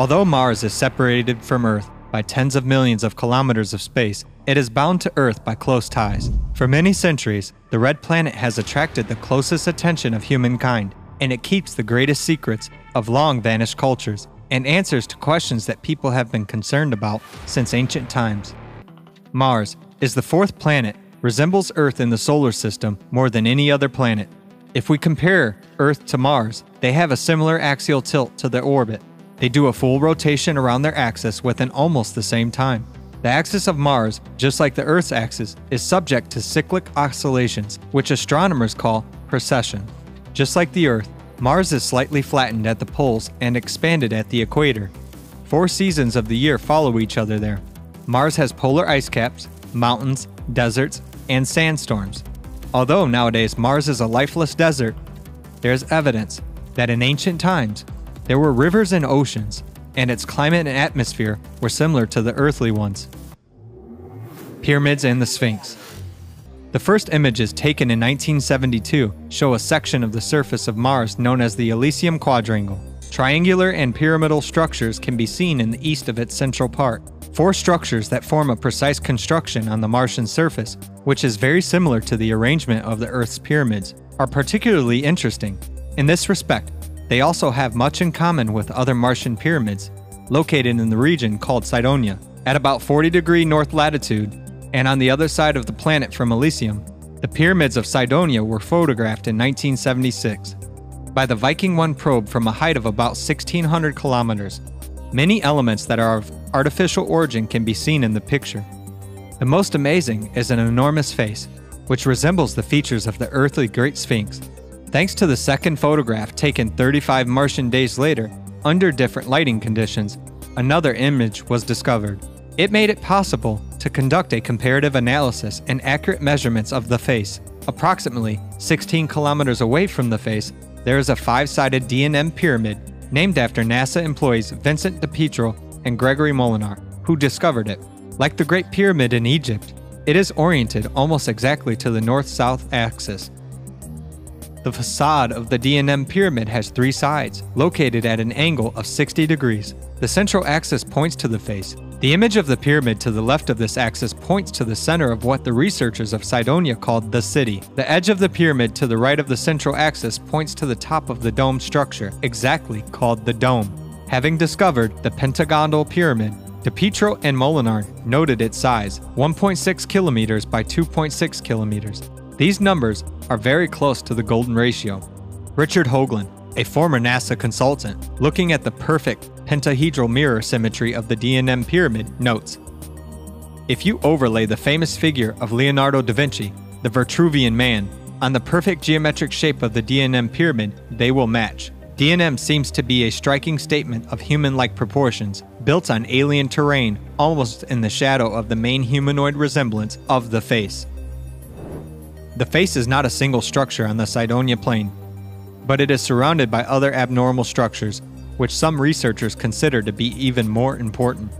Although Mars is separated from Earth by tens of millions of kilometers of space, it is bound to Earth by close ties. For many centuries, the red planet has attracted the closest attention of humankind, and it keeps the greatest secrets of long vanished cultures and answers to questions that people have been concerned about since ancient times. Mars is the fourth planet, resembles Earth in the solar system more than any other planet. If we compare Earth to Mars, they have a similar axial tilt to their orbit. They do a full rotation around their axis within almost the same time. The axis of Mars, just like the Earth's axis, is subject to cyclic oscillations, which astronomers call precession. Just like the Earth, Mars is slightly flattened at the poles and expanded at the equator. Four seasons of the year follow each other there. Mars has polar ice caps, mountains, deserts, and sandstorms. Although nowadays Mars is a lifeless desert, there is evidence that in ancient times there were rivers and oceans, and its climate and atmosphere were similar to the earthly ones. Pyramids and the Sphinx. The first images taken in 1972 show a section of the surface of Mars known as the Elysium Quadrangle. Triangular and pyramidal structures can be seen in the east of its central part. Four structures that form a precise construction on the Martian surface, which is very similar to the arrangement of the Earth's pyramids, are particularly interesting. In this respect, they also have much in common with other Martian pyramids, located in the region called Cydonia. At about 40 degree north latitude, and on the other side of the planet from Elysium, the pyramids of Cydonia were photographed in 1976 by the Viking 1 probe from a height of about 1600 kilometers. Many elements that are of artificial origin can be seen in the picture. The most amazing is an enormous face, which resembles the features of the earthly Great Sphinx. Thanks to the second photograph taken 35 Martian days later, under different lighting conditions, another image was discovered. It made it possible to conduct a comparative analysis and accurate measurements of the face. Approximately 16 kilometers away from the face, there is a five-sided D&M pyramid named after NASA employees Vincent DiPietro and Gregory Molenaar, who discovered it. Like the Great Pyramid in Egypt, it is oriented almost exactly to the north-south axis. The facade of the D&M pyramid has three sides, located at an angle of 60 degrees. The central axis points to the face, the image of the pyramid to the left of this axis points to the center of what the researchers of Cydonia called the city. The edge of the pyramid to the right of the central axis points to the top of the dome structure, exactly called the dome. Having discovered the pentagonal pyramid, DiPietro and Molenaar noted its size, 1.6 kilometers by 2.6 kilometers. These numbers are very close to the golden ratio. Richard Hoagland, a former NASA consultant, looking at the perfect pentahedral mirror symmetry of the D&M pyramid, notes If you overlay the famous figure of Leonardo da Vinci, the Vitruvian Man, on the perfect geometric shape of the D&M pyramid, they will match. D&M seems to be a striking statement of human-like proportions, built on alien terrain, almost in the shadow of the main humanoid resemblance of the face. The face is not a single structure on the Cydonia plain, but it is surrounded by other abnormal structures which some researchers consider to be even more important.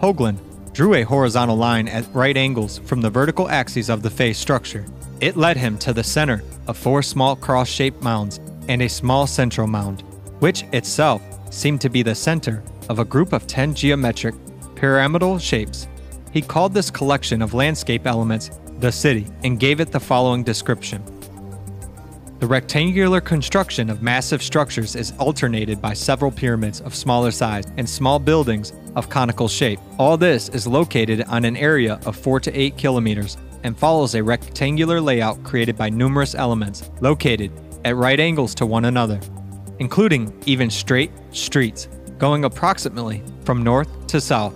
Hoagland drew a horizontal line at right angles from the vertical axes of the face structure. It led him to the center of four small cross shaped mounds and a small central mound, which itself seemed to be the center of a group of 10 geometric, pyramidal shapes. He called this collection of landscape elements the city and gave it the following description. The rectangular construction of massive structures is alternated by several pyramids of smaller size and small buildings of conical shape. All this is located on an area of 4 to 8 kilometers and follows a rectangular layout created by numerous elements located at right angles to one another, including even straight streets going approximately from north to south.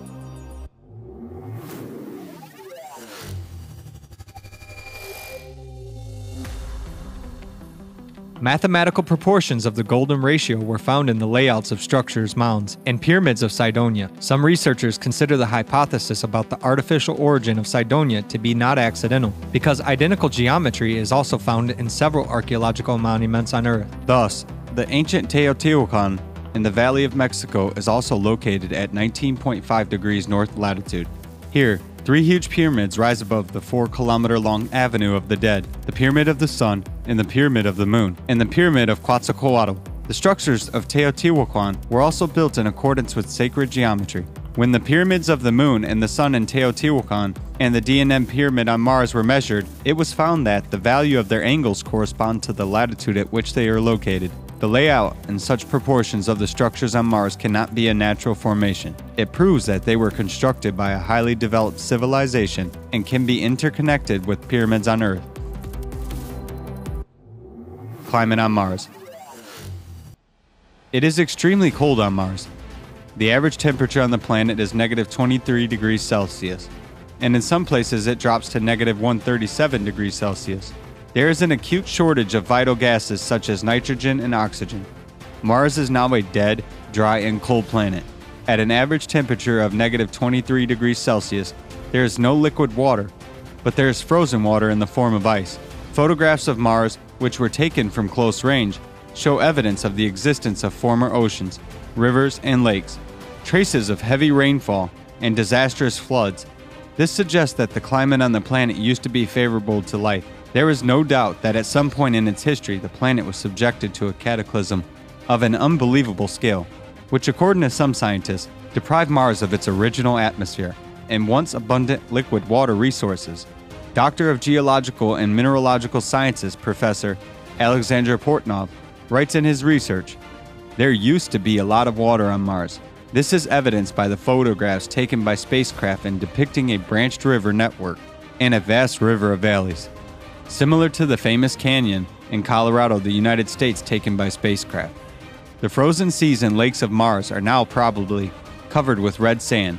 Mathematical proportions of the golden ratio were found in the layouts of structures, mounds, and pyramids of Cydonia. Some researchers consider the hypothesis about the artificial origin of Cydonia to be not accidental, because identical geometry is also found in several archaeological monuments on Earth. Thus, the ancient Teotihuacan in the Valley of Mexico is also located at 19.5 degrees north latitude. Here, Three huge pyramids rise above the four kilometer long Avenue of the Dead the Pyramid of the Sun, and the Pyramid of the Moon, and the Pyramid of Quetzalcoatl. The structures of Teotihuacan were also built in accordance with sacred geometry. When the pyramids of the moon and the sun in Teotihuacan and the D&M pyramid on Mars were measured, it was found that the value of their angles correspond to the latitude at which they are located. The layout and such proportions of the structures on Mars cannot be a natural formation. It proves that they were constructed by a highly developed civilization and can be interconnected with pyramids on Earth. Climate on Mars It is extremely cold on Mars. The average temperature on the planet is negative 23 degrees Celsius, and in some places it drops to negative 137 degrees Celsius. There is an acute shortage of vital gases such as nitrogen and oxygen. Mars is now a dead, dry, and cold planet. At an average temperature of negative 23 degrees Celsius, there is no liquid water, but there is frozen water in the form of ice. Photographs of Mars, which were taken from close range, show evidence of the existence of former oceans, rivers, and lakes, traces of heavy rainfall, and disastrous floods. This suggests that the climate on the planet used to be favorable to life. There is no doubt that at some point in its history, the planet was subjected to a cataclysm of an unbelievable scale, which, according to some scientists, deprived Mars of its original atmosphere and once abundant liquid water resources. Doctor of Geological and Mineralogical Sciences Professor Alexander Portnov writes in his research There used to be a lot of water on Mars. This is evidenced by the photographs taken by spacecraft and depicting a branched river network and a vast river of valleys similar to the famous canyon in Colorado, the United States, taken by spacecraft. The frozen seas and lakes of Mars are now probably covered with red sand.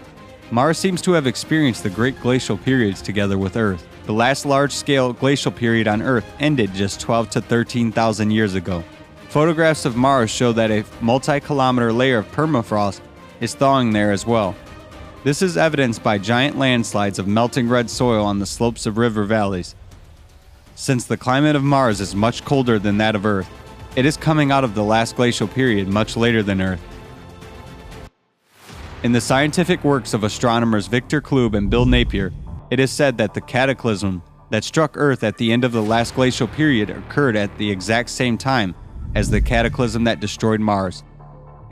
Mars seems to have experienced the great glacial periods together with Earth. The last large scale glacial period on Earth ended just 12 to 13,000 years ago. Photographs of Mars show that a multi kilometer layer of permafrost is thawing there as well. This is evidenced by giant landslides of melting red soil on the slopes of river valleys. Since the climate of Mars is much colder than that of Earth, it is coming out of the last glacial period much later than Earth. In the scientific works of astronomers Victor Clube and Bill Napier, it is said that the cataclysm that struck Earth at the end of the last glacial period occurred at the exact same time as the cataclysm that destroyed Mars,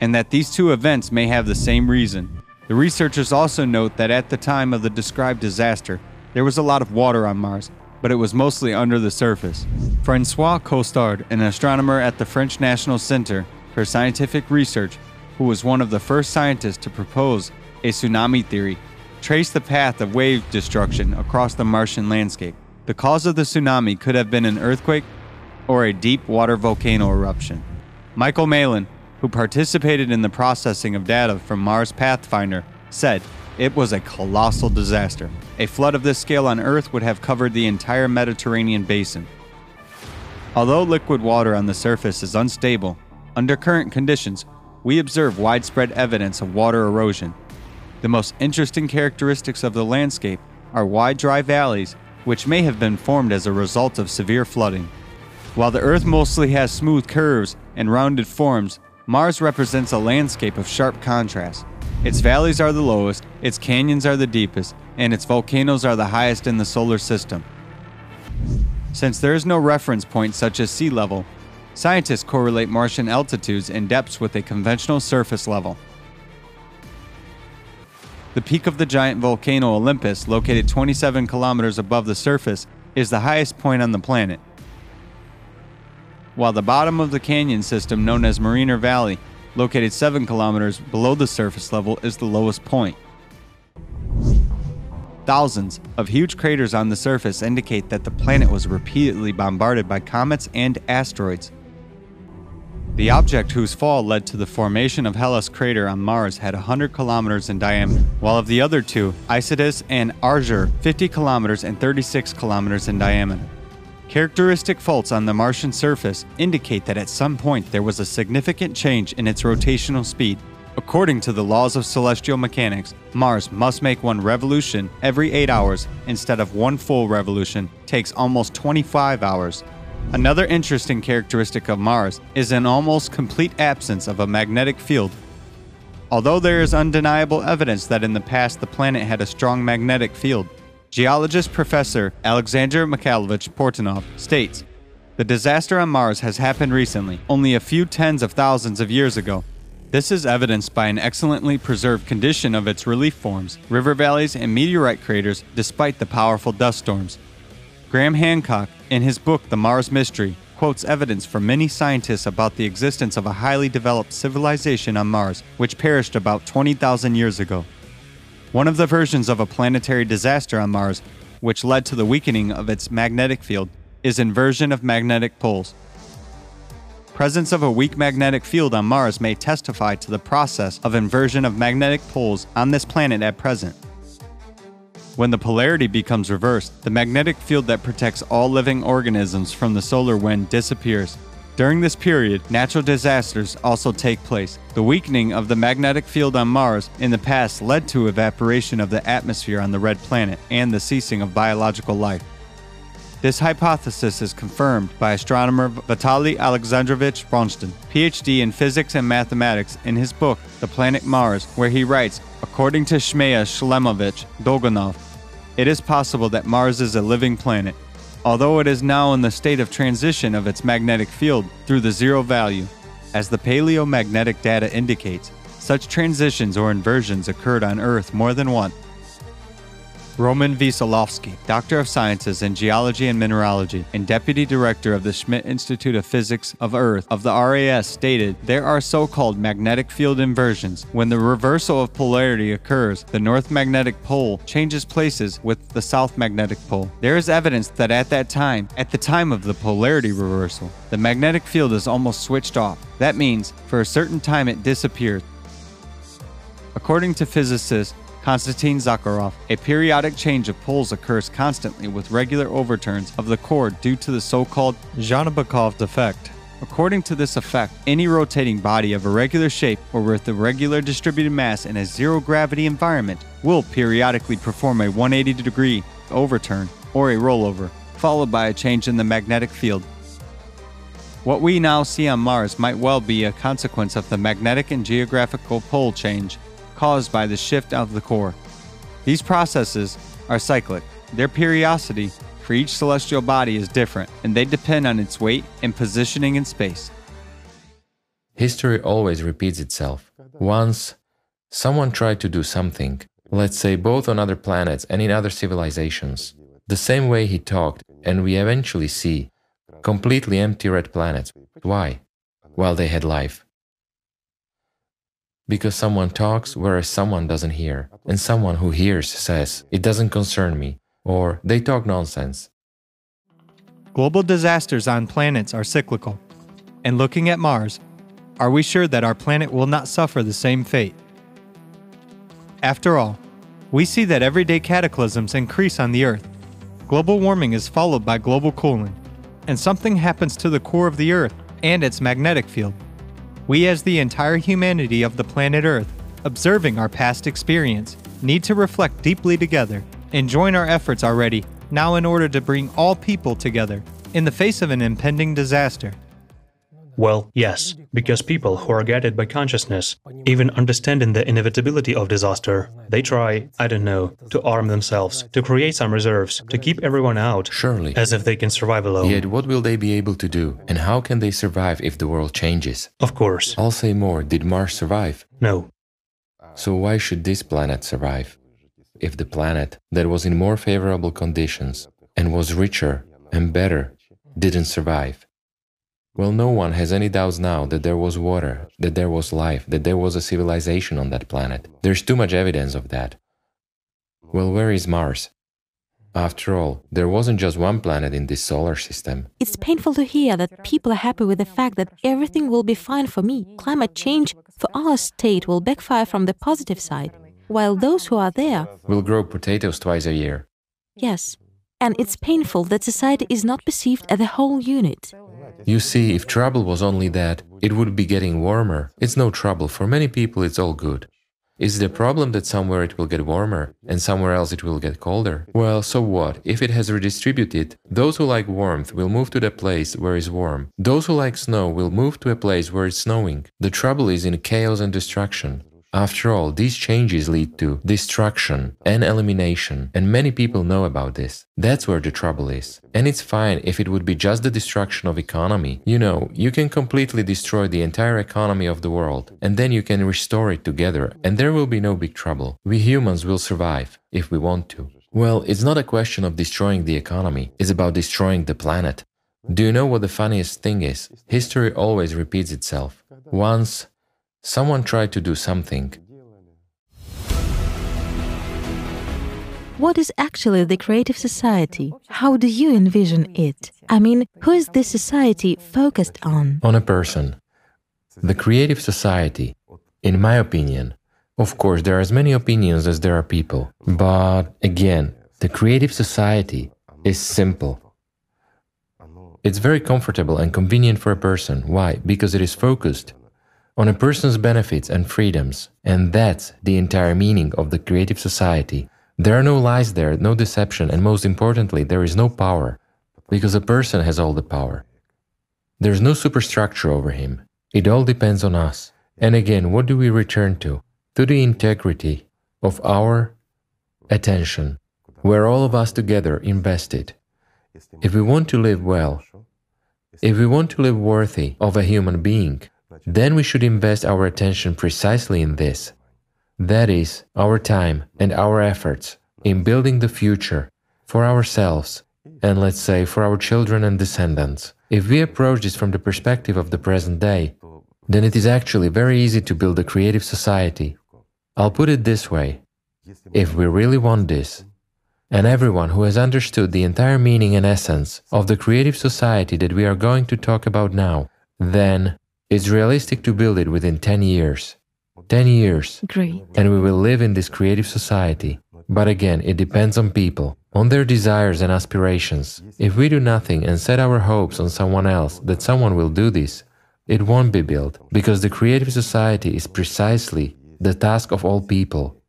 and that these two events may have the same reason. The researchers also note that at the time of the described disaster, there was a lot of water on Mars, but it was mostly under the surface. Francois Costard, an astronomer at the French National Center for Scientific Research, who was one of the first scientists to propose a tsunami theory, traced the path of wave destruction across the Martian landscape. The cause of the tsunami could have been an earthquake or a deep water volcano eruption. Michael Malin, who participated in the processing of data from Mars Pathfinder, said it was a colossal disaster. A flood of this scale on Earth would have covered the entire Mediterranean basin. Although liquid water on the surface is unstable, under current conditions, we observe widespread evidence of water erosion. The most interesting characteristics of the landscape are wide dry valleys, which may have been formed as a result of severe flooding. While the Earth mostly has smooth curves and rounded forms, Mars represents a landscape of sharp contrast. Its valleys are the lowest, its canyons are the deepest, and its volcanoes are the highest in the solar system. Since there is no reference point such as sea level, scientists correlate Martian altitudes and depths with a conventional surface level. The peak of the giant volcano Olympus, located 27 kilometers above the surface, is the highest point on the planet. While the bottom of the canyon system, known as Mariner Valley, located 7 kilometers below the surface level, is the lowest point. Thousands of huge craters on the surface indicate that the planet was repeatedly bombarded by comets and asteroids. The object whose fall led to the formation of Hellas crater on Mars had 100 kilometers in diameter, while of the other two, Isidis and Argyre, 50 kilometers and 36 kilometers in diameter. Characteristic faults on the Martian surface indicate that at some point there was a significant change in its rotational speed. According to the laws of celestial mechanics, Mars must make one revolution every 8 hours instead of one full revolution takes almost 25 hours. Another interesting characteristic of Mars is an almost complete absence of a magnetic field. Although there is undeniable evidence that in the past the planet had a strong magnetic field, Geologist Professor Alexander Mikhailovich Portnov states The disaster on Mars has happened recently, only a few tens of thousands of years ago. This is evidenced by an excellently preserved condition of its relief forms, river valleys, and meteorite craters despite the powerful dust storms. Graham Hancock, in his book The Mars Mystery, quotes evidence from many scientists about the existence of a highly developed civilization on Mars, which perished about 20,000 years ago. One of the versions of a planetary disaster on Mars, which led to the weakening of its magnetic field, is inversion of magnetic poles. Presence of a weak magnetic field on Mars may testify to the process of inversion of magnetic poles on this planet at present. When the polarity becomes reversed, the magnetic field that protects all living organisms from the solar wind disappears. During this period, natural disasters also take place. The weakening of the magnetic field on Mars in the past led to evaporation of the atmosphere on the red planet and the ceasing of biological life. This hypothesis is confirmed by astronomer Vitaly Alexandrovich Bronshten, PhD in physics and mathematics, in his book The Planet Mars, where he writes, according to Shmaya Shlemovich Dolginov, it is possible that Mars is a living planet, although it is now in the state of transition of its magnetic field through the zero value. As the paleomagnetic data indicates, such transitions or inversions occurred on Earth more than once Roman Veselovsky, Doctor of Sciences in Geology and Mineralogy and Deputy Director of the Schmidt Institute of Physics of Earth of the RAS, stated there are so called magnetic field inversions. When the reversal of polarity occurs, the north magnetic pole changes places with the south magnetic pole. There is evidence that at that time, at the time of the polarity reversal, the magnetic field is almost switched off. That means, for a certain time, it disappears. According to physicist Konstantin Zakharov, a periodic change of poles occurs constantly with regular overturns of the core due to the so-called Dzhanibekov effect. According to this effect, any rotating body of a regular shape or with a regular distributed mass in a zero gravity environment will periodically perform a 180 degree overturn or a rollover, followed by a change in the magnetic field. What we now see on Mars might well be a consequence of the magnetic and geographical pole change caused by the shift of the core. These processes are cyclic. Their periodicity for each celestial body is different, and they depend on its weight and positioning in space. History always repeats itself. Once, someone tried to do something, let's say both on other planets and in other civilizations, the same way he talked, and we eventually see completely empty red planets. Why? While they had life because someone talks whereas someone doesn't hear, and someone who hears says, It doesn't concern me, or they talk nonsense. Global disasters on planets are cyclical. And looking at Mars, are we sure that our planet will not suffer the same fate? After all, we see that everyday cataclysms increase on the Earth. Global warming is followed by global cooling, and something happens to the core of the Earth and its magnetic field we, as the entire humanity of the planet Earth, observing our past experience, need to reflect deeply together and join our efforts already, now in order to bring all people together in the face of an impending disaster. Well, yes, because people who are guided by consciousness, even understanding the inevitability of disaster, they try, I don't know, to arm themselves, to create some reserves, to keep everyone out, surely, as if they can survive alone. Yet what will they be able to do, and how can they survive if the world changes? Of course. I'll say more, did Mars survive? No. So why should this planet survive? If the planet that was in more favorable conditions and was richer and better didn't survive, well, no one has any doubts now that there was water, that there was life, that there was a civilization on that planet. There's too much evidence of that. Well, where is Mars? After all, there wasn't just one planet in this solar system. It's painful to hear that people are happy with the fact that everything will be fine for me. Climate change for our state will backfire from the positive side, while those who are there will grow potatoes twice a year. Yes, and it's painful that society is not perceived as a whole unit. You see, if trouble was only that, it would be getting warmer. It's no trouble. For many people, it's all good. Is the problem that somewhere it will get warmer and somewhere else it will get colder? Well, so what? If it has redistributed, those who like warmth will move to the place where it's warm. Those who like snow will move to a place where it's snowing. The trouble is in chaos and destruction. After all, these changes lead to destruction and elimination, and many people know about this. That's where the trouble is. And it's fine if it would be just the destruction of economy. You know, you can completely destroy the entire economy of the world, and then you can restore it together, and there will be no big trouble. We humans will survive, if we want to. Well, it's not a question of destroying the economy, it's about destroying the planet. Do you know what the funniest thing is? History always repeats itself. Once, someone tried to do something. What is actually the creative society? How do you envision it? I mean, who is this society focused on? On a person. The creative society, in my opinion, of course, there are as many opinions as there are people. But again, the creative society is simple. It's very comfortable and convenient for a person. Why? Because it is focused on a person's benefits and freedoms. And that's the entire meaning of the creative society. There are no lies there, no deception, and most importantly, there is no power. Because a person has all the power. There's no superstructure over him. It all depends on us. And again, what do we return to? to the integrity of our attention, where all of us together invested. If we want to live well, if we want to live worthy of a human being, then we should invest our attention precisely in this. That is, our time and our efforts in building the future for ourselves and let's say for our children and descendants. If we approach this from the perspective of the present day, then it is actually very easy to build a creative society I'll put it this way if we really want this, and everyone who has understood the entire meaning and essence of the creative society that we are going to talk about now, then it's realistic to build it within 10 years. 10 years. Great. And we will live in this creative society. But again, it depends on people, on their desires and aspirations. If we do nothing and set our hopes on someone else that someone will do this, it won't be built because the creative society is precisely the task of all people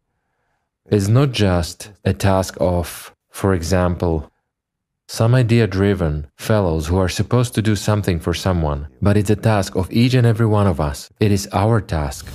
It's not just a task of, for example, some idea driven fellows who are supposed to do something for someone, but it's a task of each and every one of us. It is our task.